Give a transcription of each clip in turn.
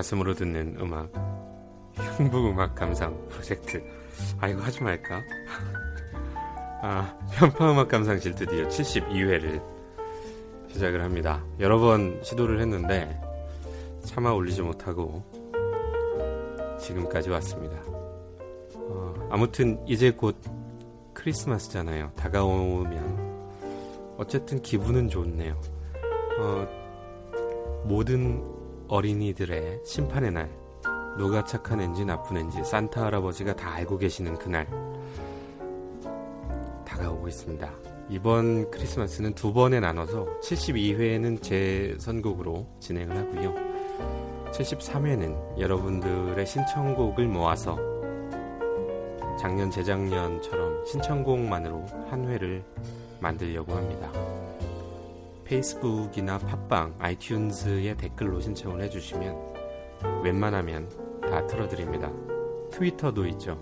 가슴으로 듣는 음악. 흉부 음악 감상 프로젝트. 아 이거 하지 말까? 아 편파 음악 감상실 드디어 72회를 시작을 합니다. 여러 번 시도를 했는데 차마 올리지 못하고 지금까지 왔습니다. 어, 아무튼 이제 곧 크리스마스잖아요. 다가오면 어쨌든 기분은 좋네요. 어, 모든 어린이들의 심판의 날, 누가 착한 앤지 나쁜 앤지 산타 할아버지가 다 알고 계시는 그날 다가오고 있습니다. 이번 크리스마스는 두 번에 나눠서 72회는 제 선곡으로 진행을 하고요. 73회는 여러분들의 신청곡을 모아서 작년 재작년처럼 신청곡만으로 한 회를 만들려고 합니다. 페이스북이나 팟빵, 아이튠즈에 댓글로 신청을 해주시면 웬만하면 다 틀어드립니다. 트위터도 있죠.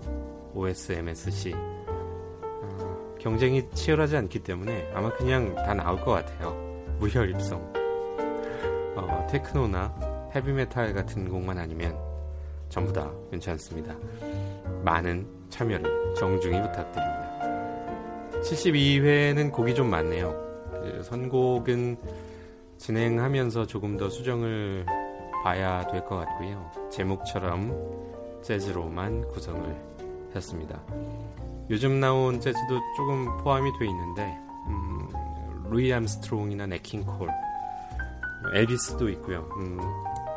OSMSC. 어, 경쟁이 치열하지 않기 때문에 아마 그냥 다 나올 것 같아요. 무혈 입성. 어, 테크노나 헤비메탈 같은 곡만 아니면 전부 다 괜찮습니다. 많은 참여를 정중히 부탁드립니다. 72회는 곡이 좀 많네요. 그 선곡은 진행하면서 조금 더 수정을 봐야 될 것 같고요. 제목처럼 재즈로만 구성을 했습니다. 요즘 나온 재즈도 조금 포함이 돼 있는데 음, 루이 암스트롱이나 네킹콜, 엘비스도 있고요. 음,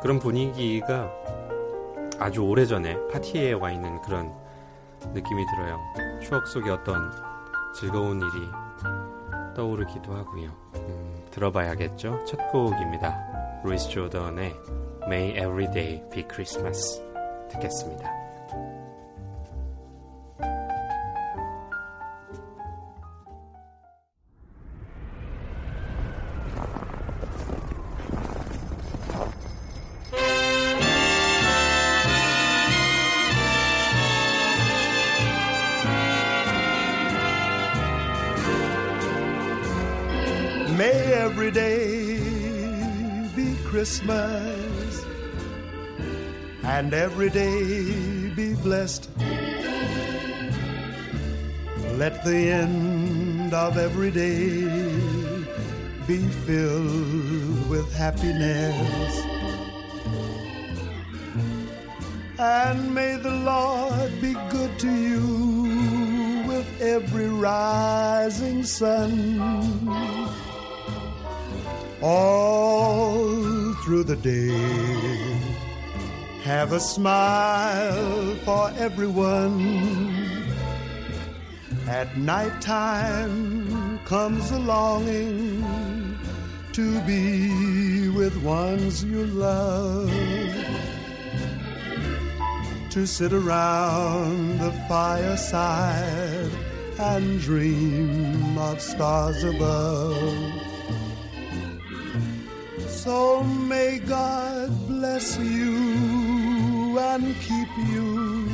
그런 분위기가 아주 오래전에 파티에 와 있는 그런 느낌이 들어요. 추억 속의 어떤 즐거운 일이 떠오르기도 하고요. 음, 들어봐야겠죠? 첫 곡입니다. 루이스 조던의 May Every Day Be Christmas 듣겠습니다. May every day be Christmas and every day be blessed. Let the end of every day be filled with happiness. And may the Lord be good to you with every rising sun all through the day. Have a smile for everyone. At night time comes a longing to be with ones you love. To sit around the fireside and dream of stars above. So may God bless you and keep you,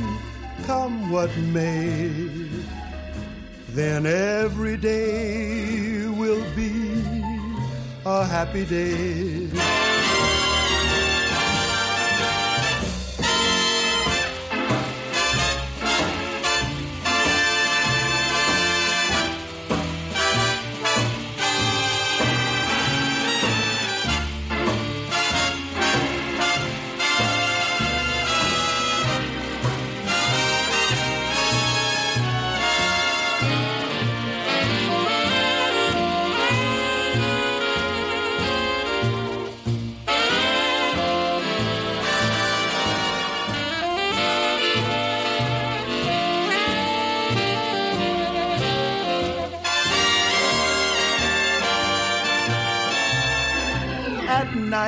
come what may. Then every day will be a happy day.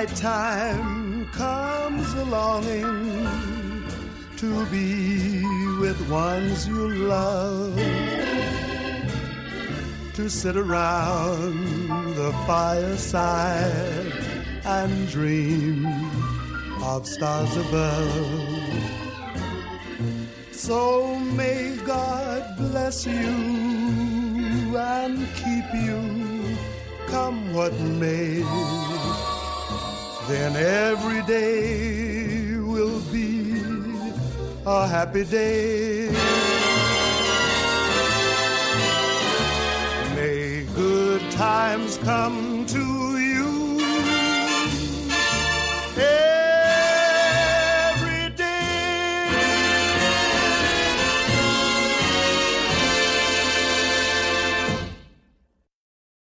At night time comes a longing to be with ones you love, to sit around the fireside and dream of stars above. So may God bless you and keep you, come what may. Then every day will be a happy day. May good times come to you every day.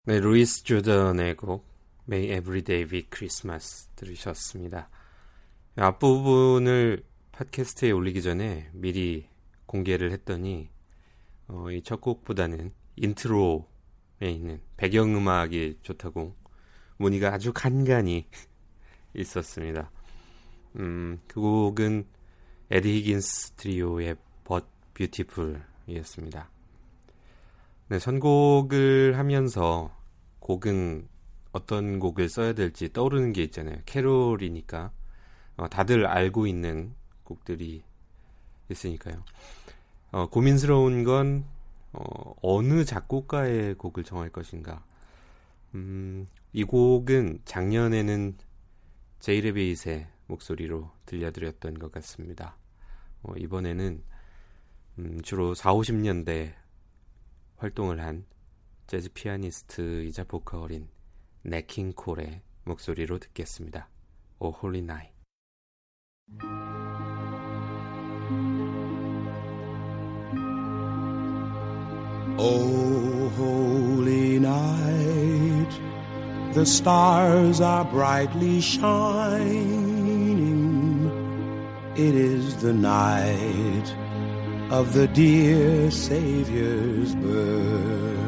네, 루이스 조던의 곡 May Every Day Be Christmas 들으셨습니다. 앞부분을 팟캐스트에 올리기 전에 미리 공개를 했더니 어, 이 첫 곡보다는 인트로에 있는 배경음악이 좋다고 문의가 아주 간간히 있었습니다. 음, 그 곡은 에디 히긴스 트리오의 But Beautiful이었습니다. 네, 선곡을 하면서 곡은 어떤 곡을 써야 될지 떠오르는 게 있잖아요. 캐롤이니까 어, 다들 알고 있는 곡들이 있으니까요. 어, 고민스러운 건 어, 어느 작곡가의 곡을 정할 것인가. 음, 이 곡은 작년에는 제이레베이스의 목소리로 들려드렸던 것 같습니다. 어, 이번에는 음, 주로 4, 50년대 활동을 한 재즈 피아니스트이자 보컬인 네킹 콜의 목소리로 듣겠습니다. 오 홀리 나이. Oh, holy night, the stars are brightly shining. It is the night of the dear Savior's birth.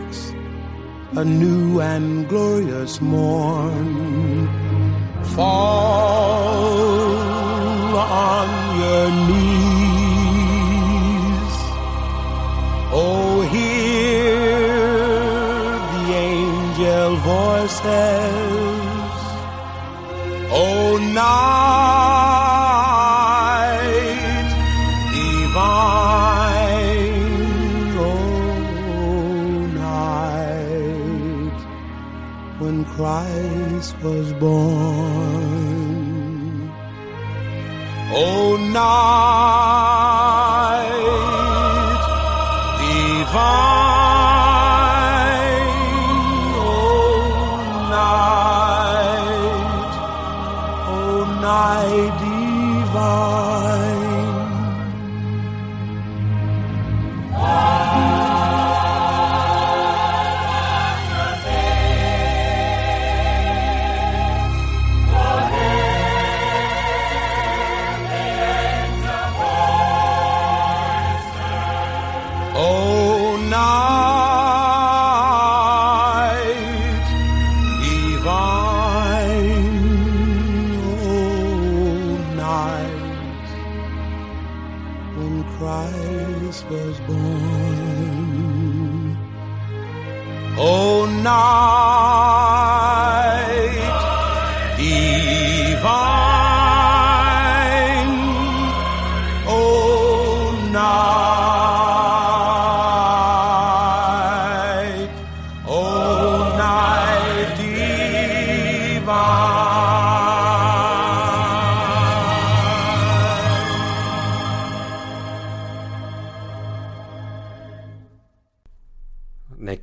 a new and glorious morn. Fall on your knees. Oh, hear the angel voices. Oh, night Christ was born. Oh, night divine.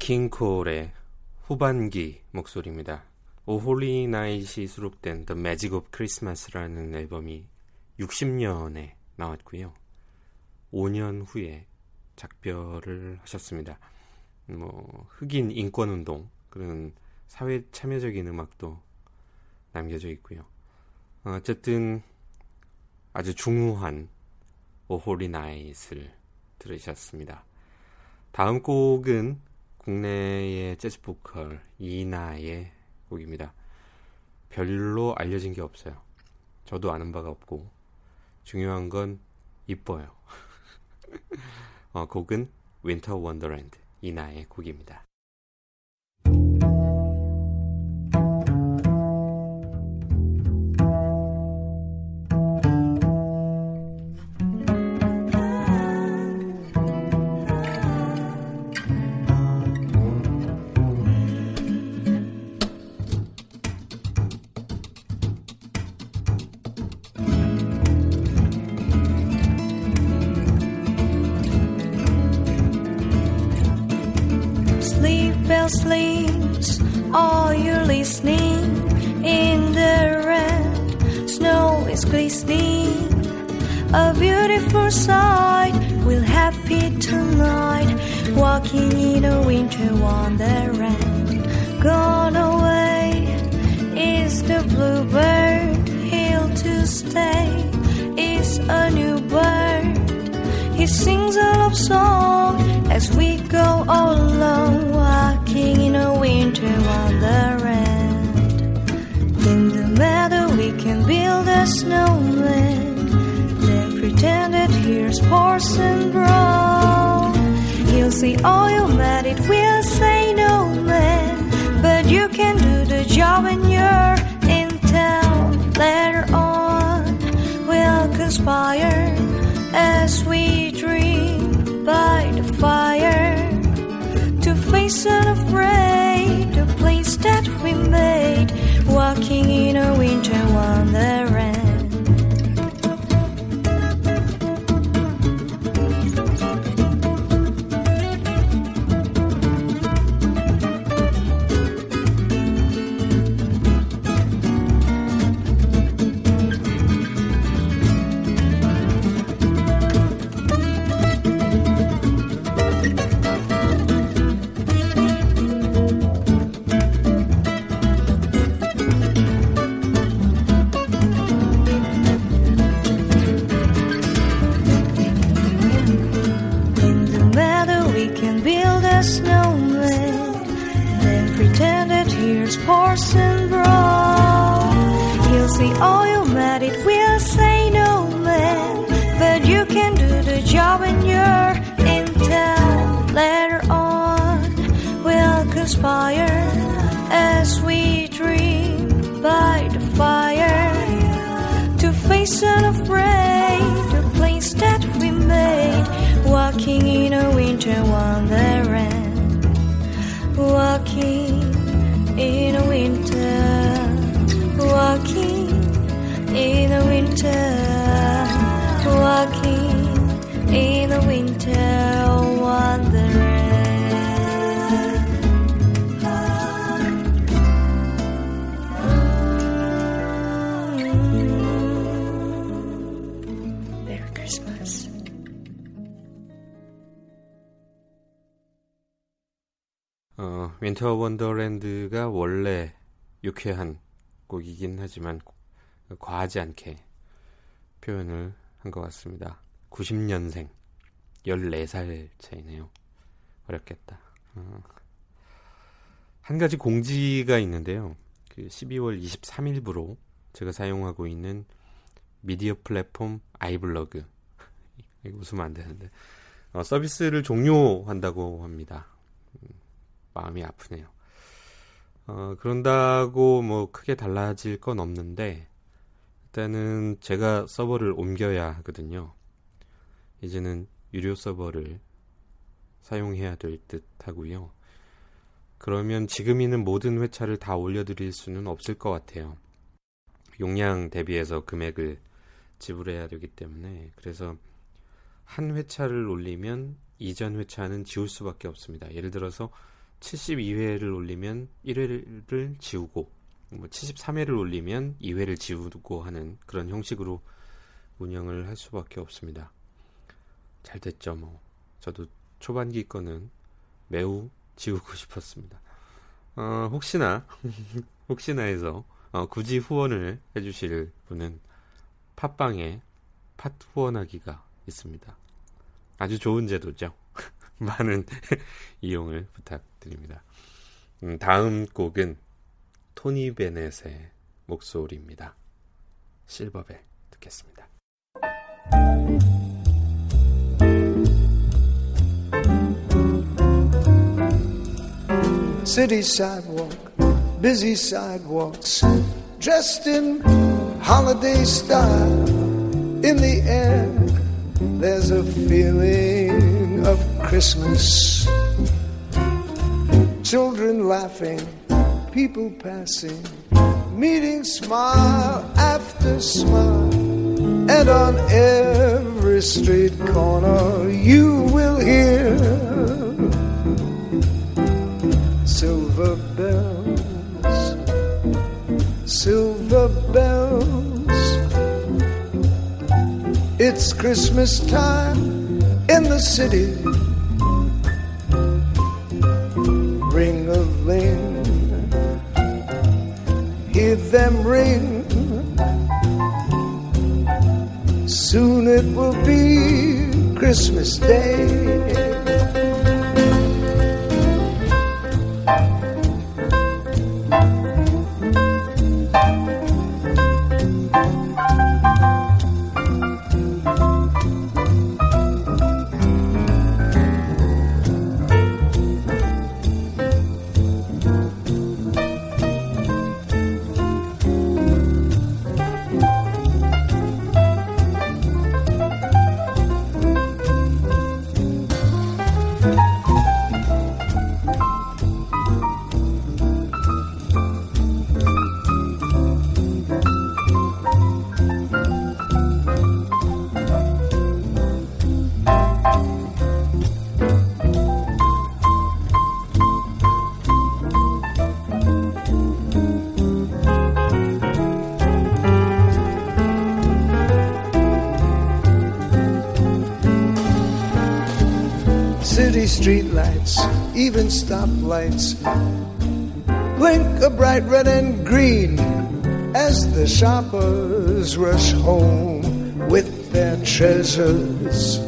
킹콜의 후반기 목소리입니다. 오홀리 나잇이 수록된 The Magic of Christmas라는 앨범이 60년에 나왔고요. 5년 후에 작별을 하셨습니다. 뭐 흑인 인권 운동 그런 사회 참여적인 음악도 남겨져 있고요. 어쨌든 아주 중후한 오홀리 나잇을 들으셨습니다. 다음 곡은 국내의 재즈 보컬 이나의 곡입니다. 별로 알려진 게 없어요. 저도 아는 바가 없고 중요한 건 이뻐요. 어, 곡은 Winter Wonderland 이나의 곡입니다. A beautiful sight. We're happy tonight, walking in a winter wonderland. Gone away is the bluebird. Here to stay is a new bird. He sings a love song as we go all along, walking in a winter wonderland. In the meadow, we can build a snowman. That here's Parson Brown. He'll say, Oh, you mad, it will say no, man. But you can do the job when you're in town. Later on, we'll conspire as we dream by the fire to face unafraid the place that we made, walking in a winter wonderland. Say, Oh, you mad, it will say no, man. But you can do the job when you're in town. Later on, we'll conspire as we dream by the fire to face unafraid the place that we made, walking in a winter wonderland, walking in a winter, 어, Winter Wonderland가 원래 유쾌한 곡이긴 하지만 과하지 않게 표현을 한 것 같습니다. 90년생 14살 차이네요. 어렵겠다. 어. 한 가지 공지가 있는데요. 그 12월 23일부로 제가 사용하고 있는 미디어 플랫폼 아이블로그 웃으면 안 되는데 어, 서비스를 종료한다고 합니다. 음, 마음이 아프네요. 어, 그런다고 뭐 크게 달라질 건 없는데 일단은 제가 서버를 옮겨야 하거든요. 이제는 유료 서버를 사용해야 될 듯 하고요. 그러면 지금 있는 모든 회차를 다 올려드릴 수는 없을 것 같아요. 용량 대비해서 금액을 지불해야 되기 때문에 그래서 한 회차를 올리면 이전 회차는 지울 수밖에 없습니다. 예를 들어서 72회를 올리면 1회를 지우고 뭐 73회를 올리면 2회를 지우고 하는 그런 형식으로 운영을 할 수밖에 없습니다. 잘 됐죠, 뭐. 저도 초반기 거는 매우 지우고 싶었습니다. 어, 혹시나, 혹시나 해서, 어, 굳이 후원을 해주실 분은 팟빵에 팟 후원하기가 있습니다. 아주 좋은 제도죠. 많은 이용을 부탁드립니다. 음, 다음 곡은 토니 베넷의 목소리입니다. 실버벨 듣겠습니다. City sidewalk, busy sidewalks, dressed in holiday style. In the air, there's a feeling of Christmas. Children laughing, people passing, meeting smile after smile. And on every street corner, you will hear silver bells, silver bells. It's Christmas time in the city. Will be Christmas Day. Streetlights, even stoplights, blink a bright red and green as the shoppers rush home with their treasures.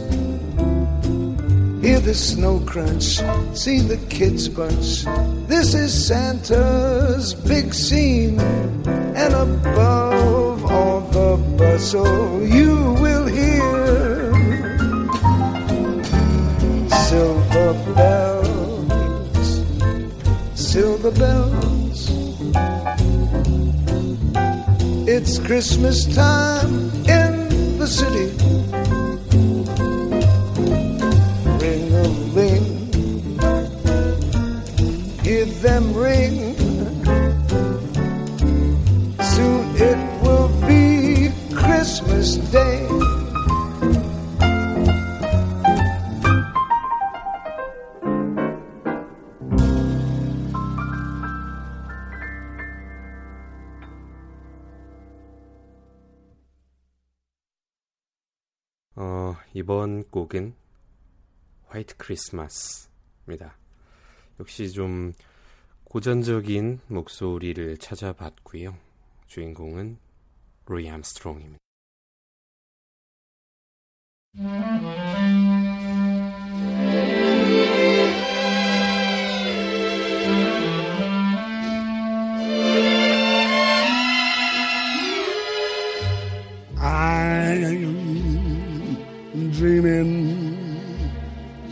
Hear the snow crunch, see the kids bunch. This is Santa's big scene, and above all the bustle, you silver bells, silver bells. It's Christmas time in the city. 화이트 크리스마스입니다. 역시 좀 고전적인 목소리를 찾아봤고요. 주인공은 루이 암스트롱입니다. I'm dreaming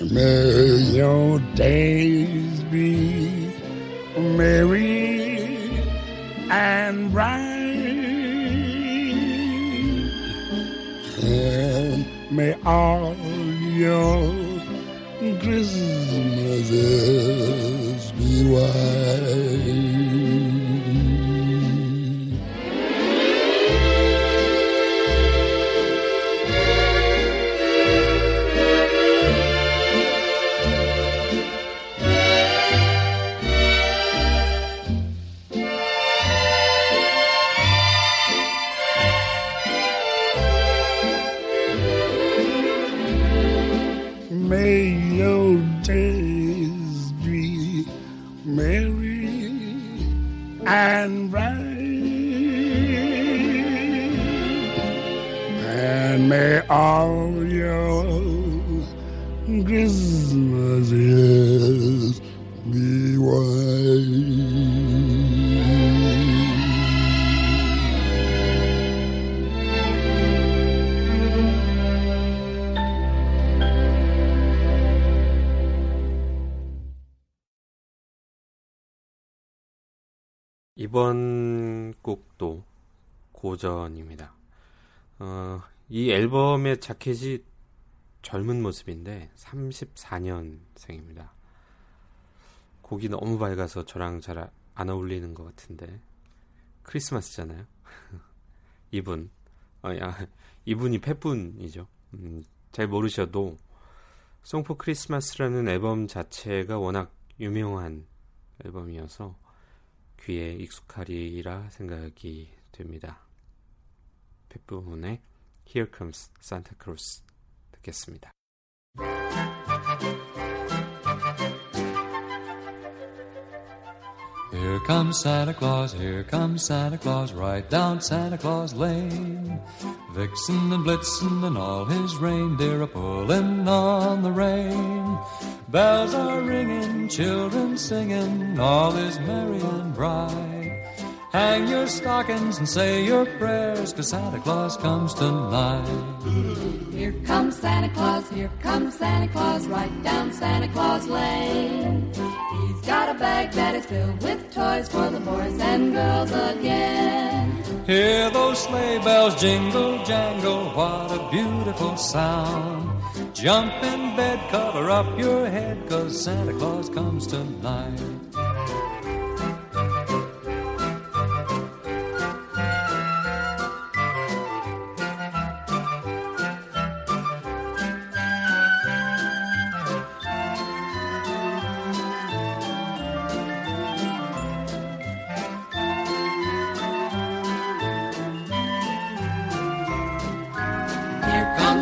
May your days be merry and bright. And may all your Christmases be white. All your Christmases be white. 이번 곡도 고전입니다. 어, 이 앨범의 자켓이 젊은 모습인데 34년생입니다. 곡이 너무 밝아서 저랑 잘 안 어울리는 것 같은데 크리스마스잖아요. 이분, 아, 야, 이분이 패분이죠. 음, 잘 모르셔도 송포 크리스마스라는 앨범 자체가 워낙 유명한 앨범이어서 귀에 익숙하리라 생각이 됩니다. 펫부분의 Here Comes Santa Claus 듣겠습니다. Here comes Santa Claus, here comes Santa Claus, right down Santa Claus Lane. Vixen and Blitzen and all his reindeer are pulling on the rein. Bells are ringing, children singing, all is merry and bright. Hang your stockings and say your prayers, cause Santa Claus comes tonight. Here comes Santa Claus, here comes Santa Claus, right down Santa Claus Lane. He's got a bag that is filled with toys for the boys and girls again. Hear those sleigh bells jingle jangle, what a beautiful sound. Jump in bed, cover up your head, cause Santa Claus comes tonight.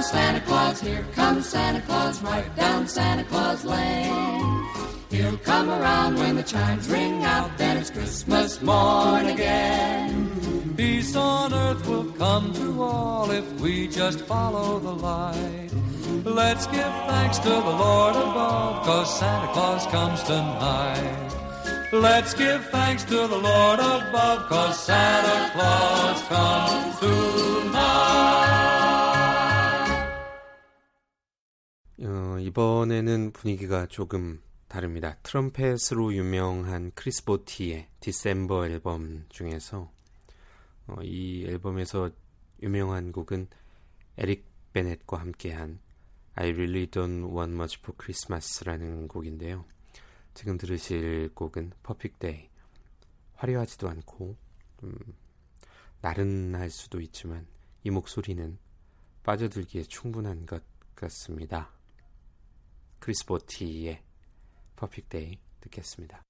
Santa Claus, here comes Santa Claus, right down Santa Claus Lane. He'll come around when the chimes ring out, then it's Christmas morn again. Peace on earth will come to all if we just follow the light. Let's give thanks to the Lord above, cause Santa Claus comes tonight. Let's give thanks to the Lord above, cause Santa Claus comes tonight. 이번에는 분위기가 조금 다릅니다. 트럼펫으로 유명한 크리스 보티의 December 앨범 중에서 어, 이 앨범에서 유명한 곡은 에릭 베넷과 함께한 I Really Don't Want Much for Christmas라는 곡인데요. 지금 들으실 곡은 Perfect Day. 화려하지도 않고 음, 나른할 수도 있지만 이 목소리는 빠져들기에 충분한 것 같습니다. 크리스 보티의 Perfect Day 듣겠습니다.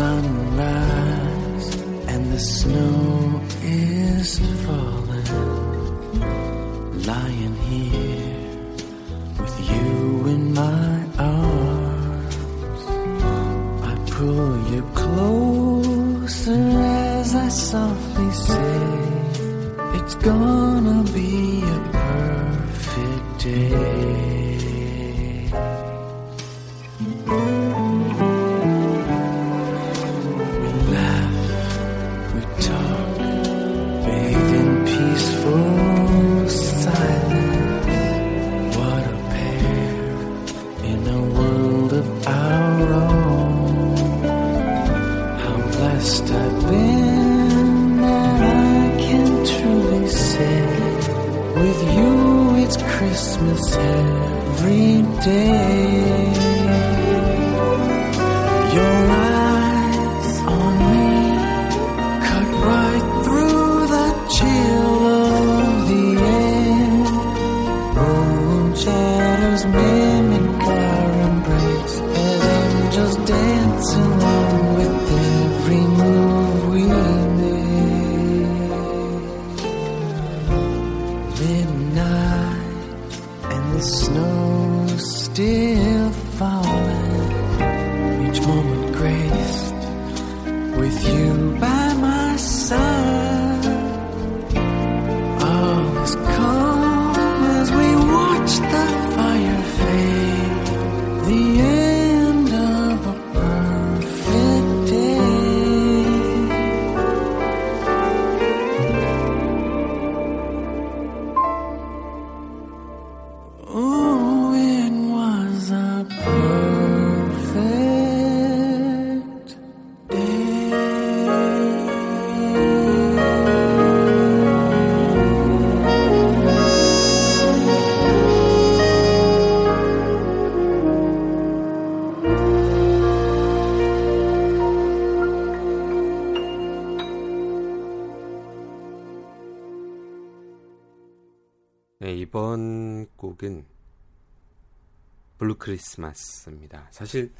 sunrise and the snow is falling. Lying here with you in my arms. I pull you closer as I softly say, It's gonna be a perfect day. 크리스마스입니다. 사실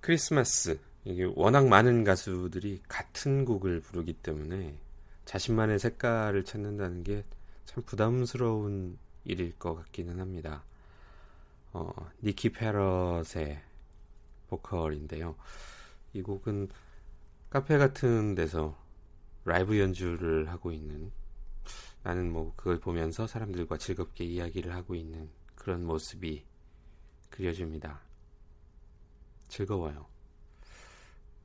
크리스마스 이게 워낙 많은 가수들이 같은 곡을 부르기 때문에 자신만의 색깔을 찾는다는 게 참 부담스러운 일일 것 같기는 합니다. 어, 니키 페럿의 보컬인데요. 이 곡은 카페 같은 데서 라이브 연주를 하고 있는 나는 뭐 그걸 보면서 사람들과 즐겁게 이야기를 하고 있는 그런 모습이 그려집니다. 즐거워요.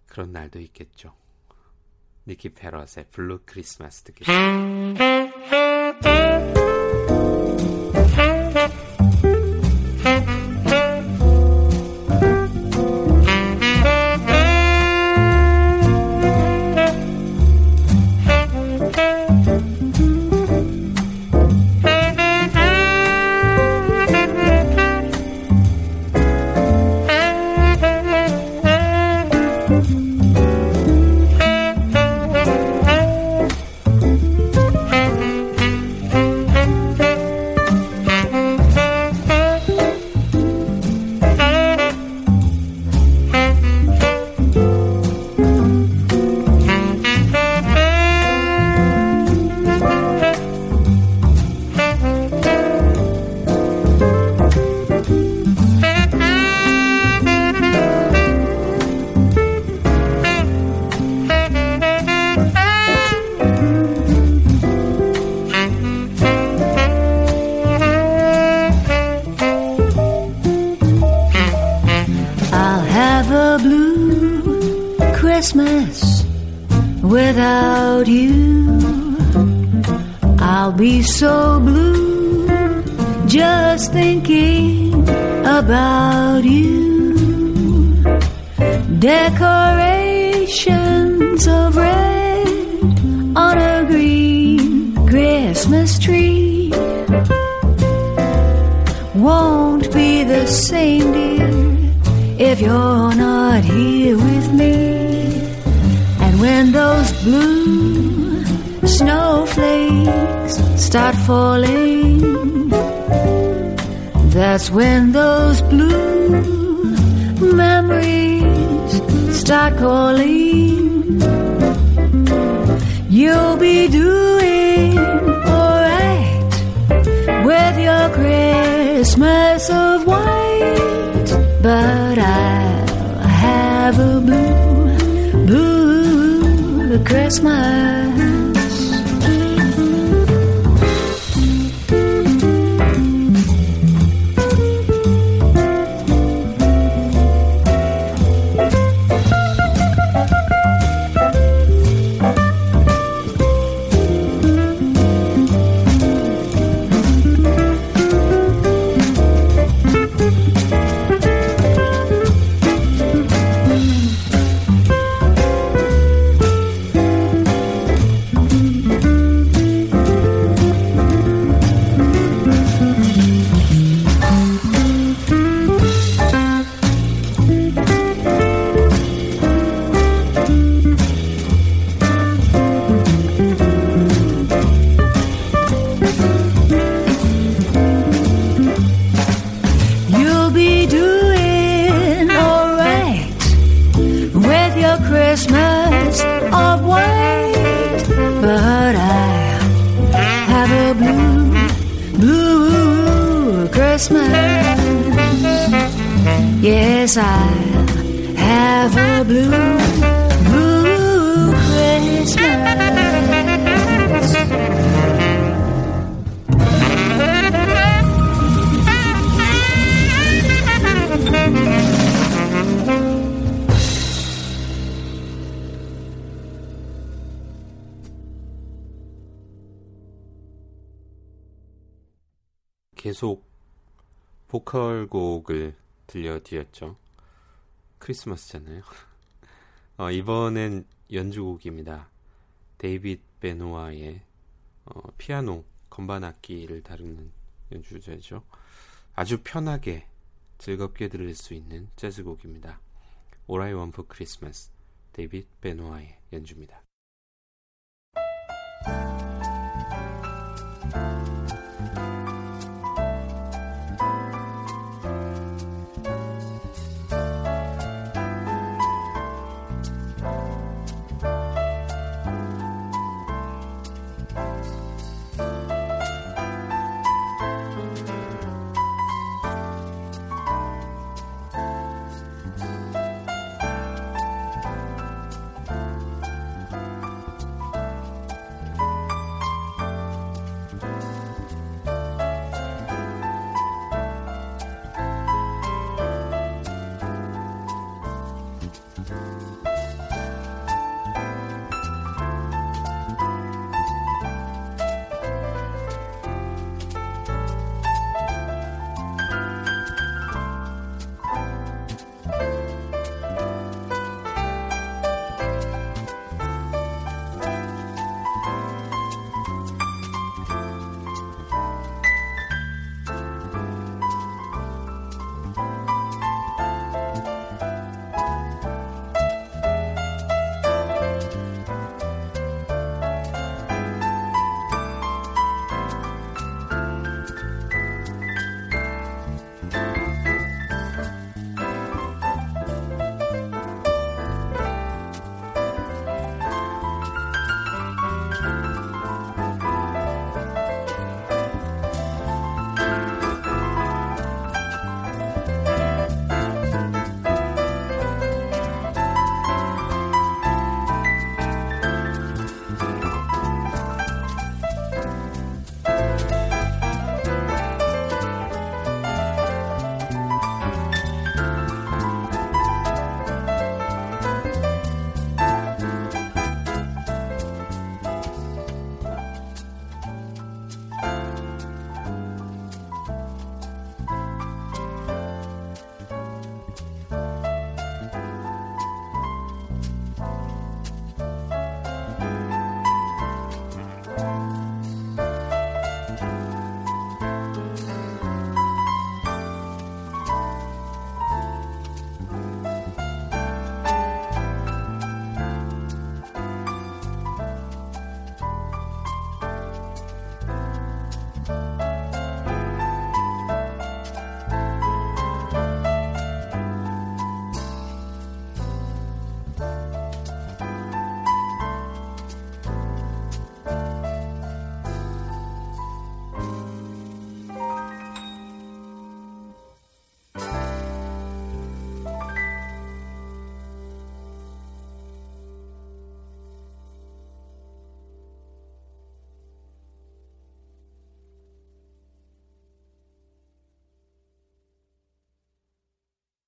그런 날도 있겠죠. 니키 페럿의 블루 크리스마스 듣겠습니다. You'll be doing alright with your Christmas of white, but I'll have a blue, blue Christmas. 계속 보컬 곡을 들려드렸죠. 크리스마스잖아요. 어, 이번엔 연주곡입니다. 데이빗 베노아의 어, 피아노 건반 악기를 다루는 연주자죠. 아주 편하게 즐겁게 들을 수 있는 재즈곡입니다. All I Want for Christmas 데이빗 베노아의 연주입니다.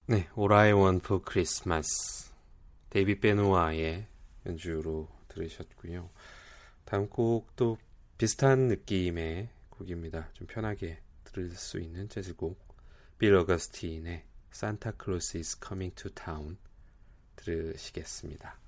네, Want for Christmas 데이비 베누아의 연주로 들으셨고요. 다음 곡도 비슷한 느낌의 곡입니다. 좀 편하게 들을 수 있는 재즈곡 빌 어거스틴의 Santa Claus is Coming to Town 들으시겠습니다.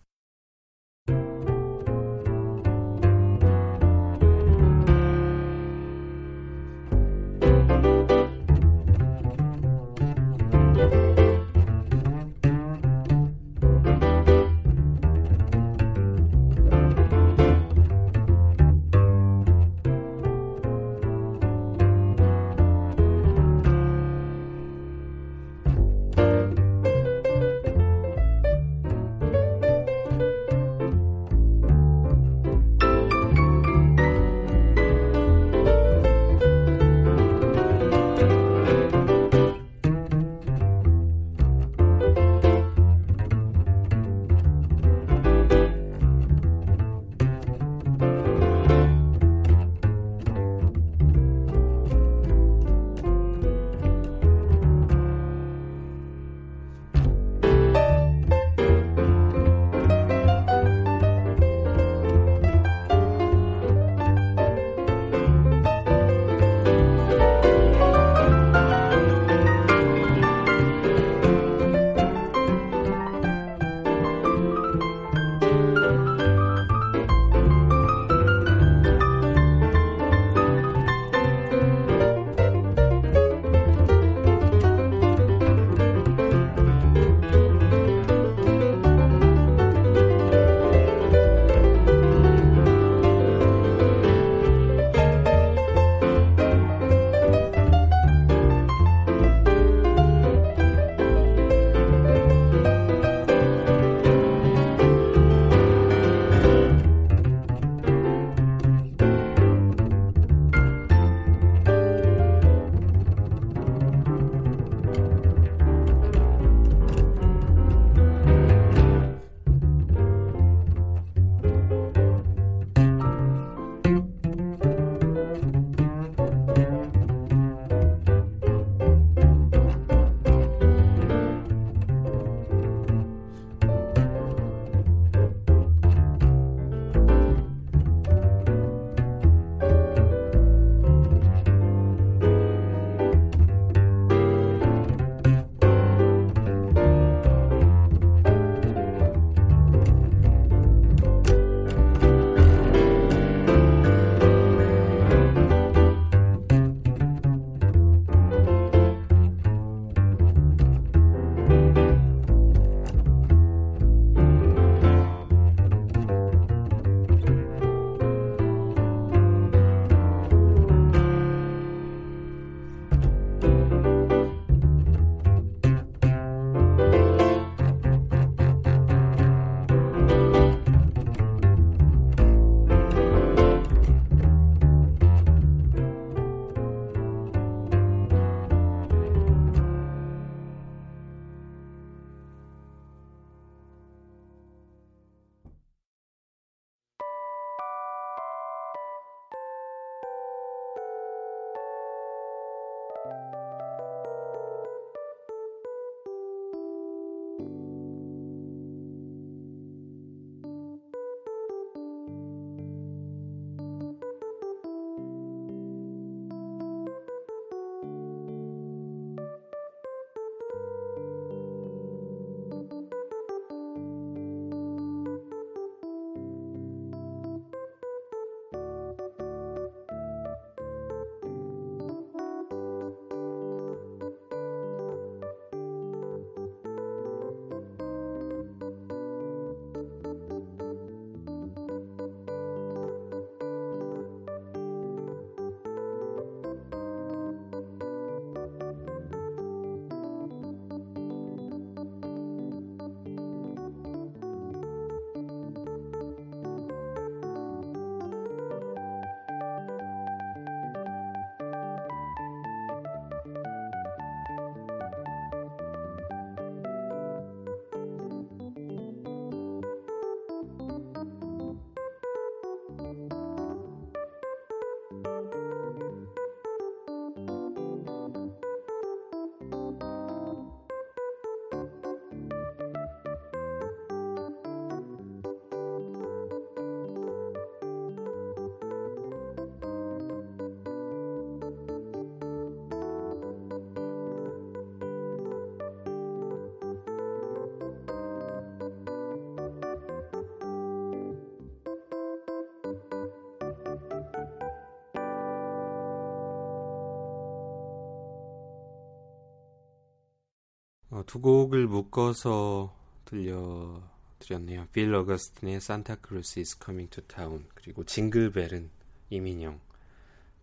두 곡을 묶어서 들려드렸네요. 빌 어거스틴의 Santa Claus is coming to town 그리고 징글벨은 이민영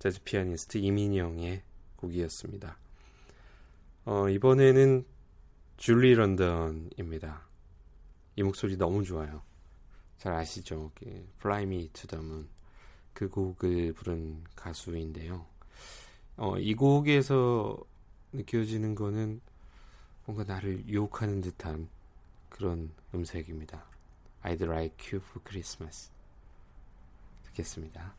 재즈 피아니스트 이민영의 곡이었습니다. 어, 이번에는 줄리 런던입니다. 이 목소리 너무 좋아요. 잘 아시죠? Fly Me to the Moon 그 곡을 부른 가수인데요. 어, 이 곡에서 느껴지는 거는 뭔가 나를 유혹하는 듯한 그런 음색입니다. I'd like you for Christmas. 듣겠습니다.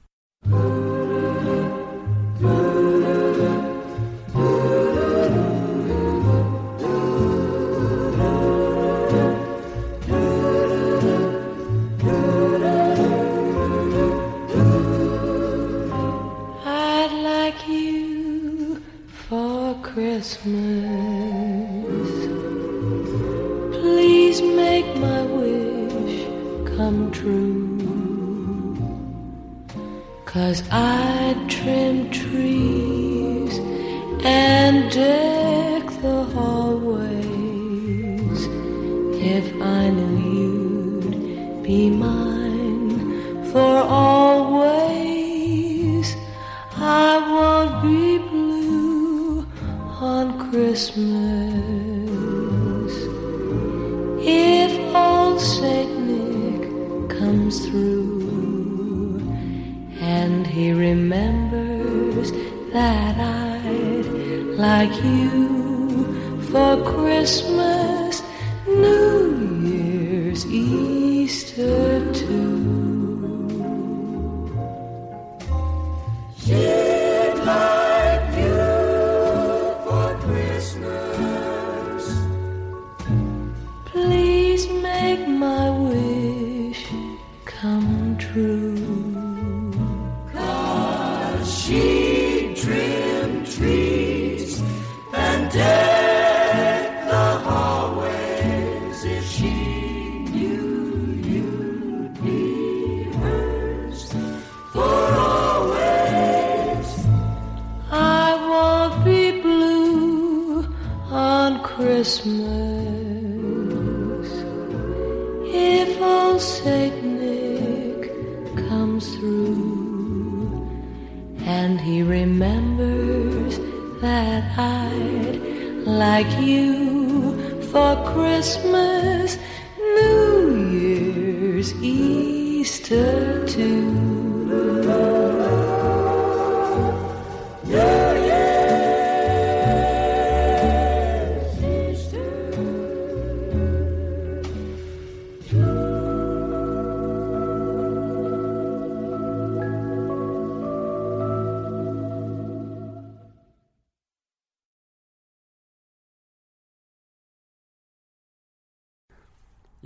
Come true. Cause I'd trim trees and deck the hallways if I knew you'd be mine for always. I won't be blue on Christmas like you for Christmas, that I'd like you for Christmas, New Year's, Easter too.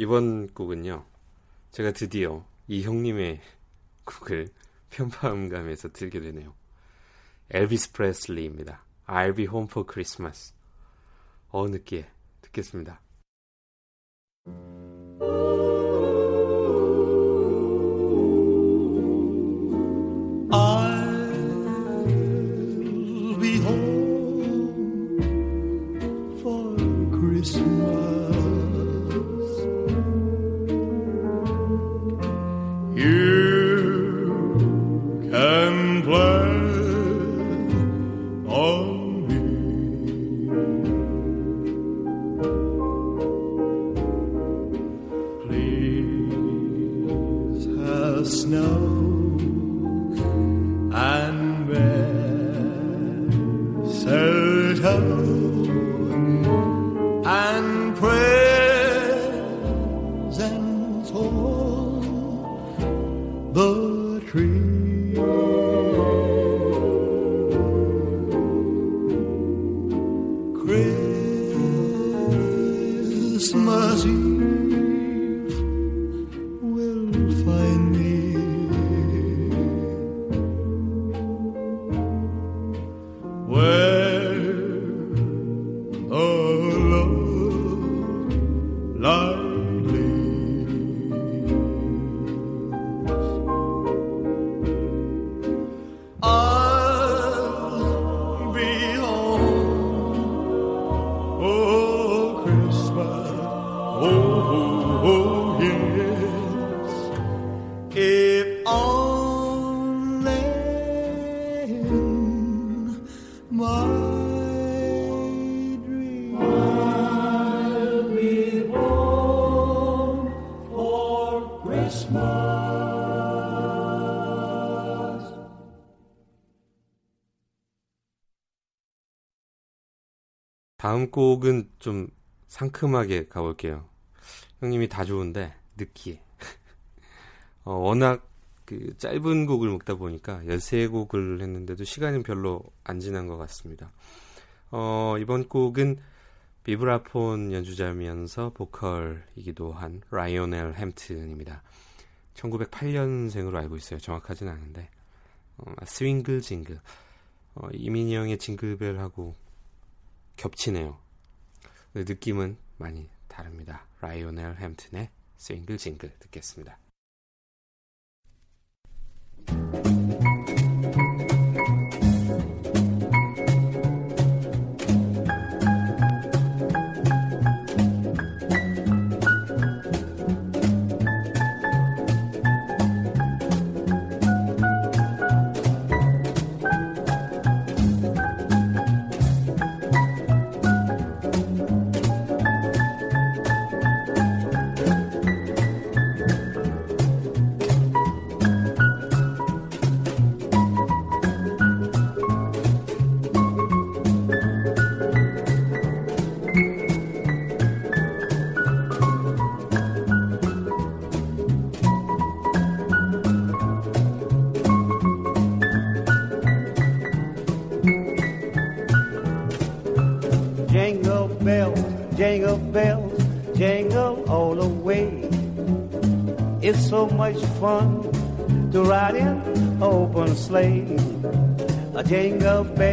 이번 곡은요. 제가 드디어 이 형님의 곡을 편파음감에서 들게 되네요. 엘비스 프레슬리입니다. I'll be home for Christmas. 어 느끼해 듣겠습니다. 곡은 좀 상큼하게 가볼게요. 형님이 다 좋은데 느끼해. 어, 워낙 그 짧은 곡을 먹다 보니까 13곡을 했는데도 시간은 별로 안 지난 것 같습니다. 어, 이번 곡은 비브라폰 연주자면서 보컬이기도 한 라이오넬 햄튼입니다. 1908년생으로 알고 있어요. 정확하진 않은데. 어, 스윙글 징글. 어, 이민희 형의 징글벨하고 겹치네요. 느낌은 많이 다릅니다. 라이오넬 햄튼의 싱글 징글 듣겠습니다. Much fun to ride in open sleigh. A jingle bell,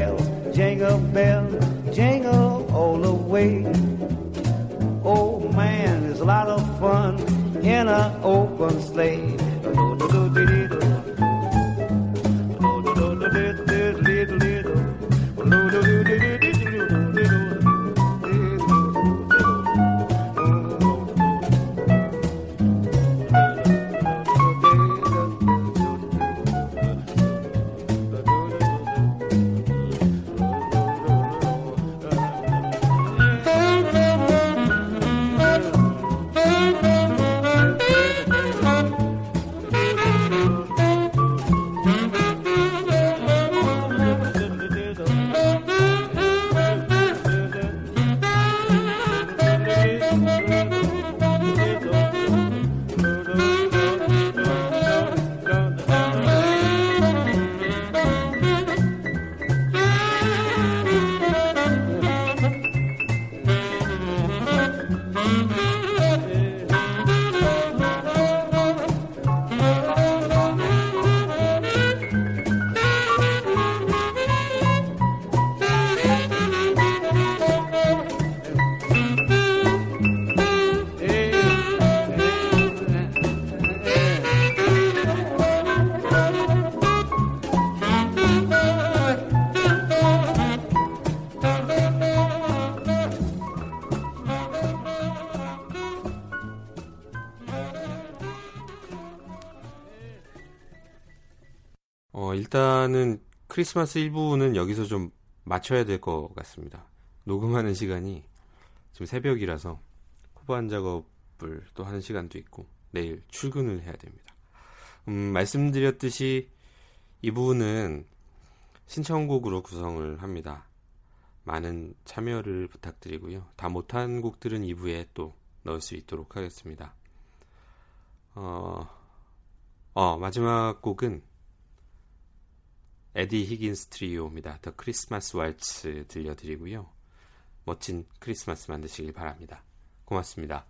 크리스마스 1부는 여기서 좀 맞춰야 될 것 같습니다. 녹음하는 시간이 지금 새벽이라서 후반 작업을 또 하는 시간도 있고 내일 출근을 해야 됩니다. 음, 말씀드렸듯이 이 부분은 신청곡으로 구성을 합니다. 많은 참여를 부탁드리고요. 다 못한 곡들은 2부에 또 넣을 수 있도록 하겠습니다. 어, 어 마지막 곡은 에디 히긴스 트리오입니다. 더 크리스마스 왈츠 들려드리고요. 멋진 크리스마스 만드시길 바랍니다. 고맙습니다.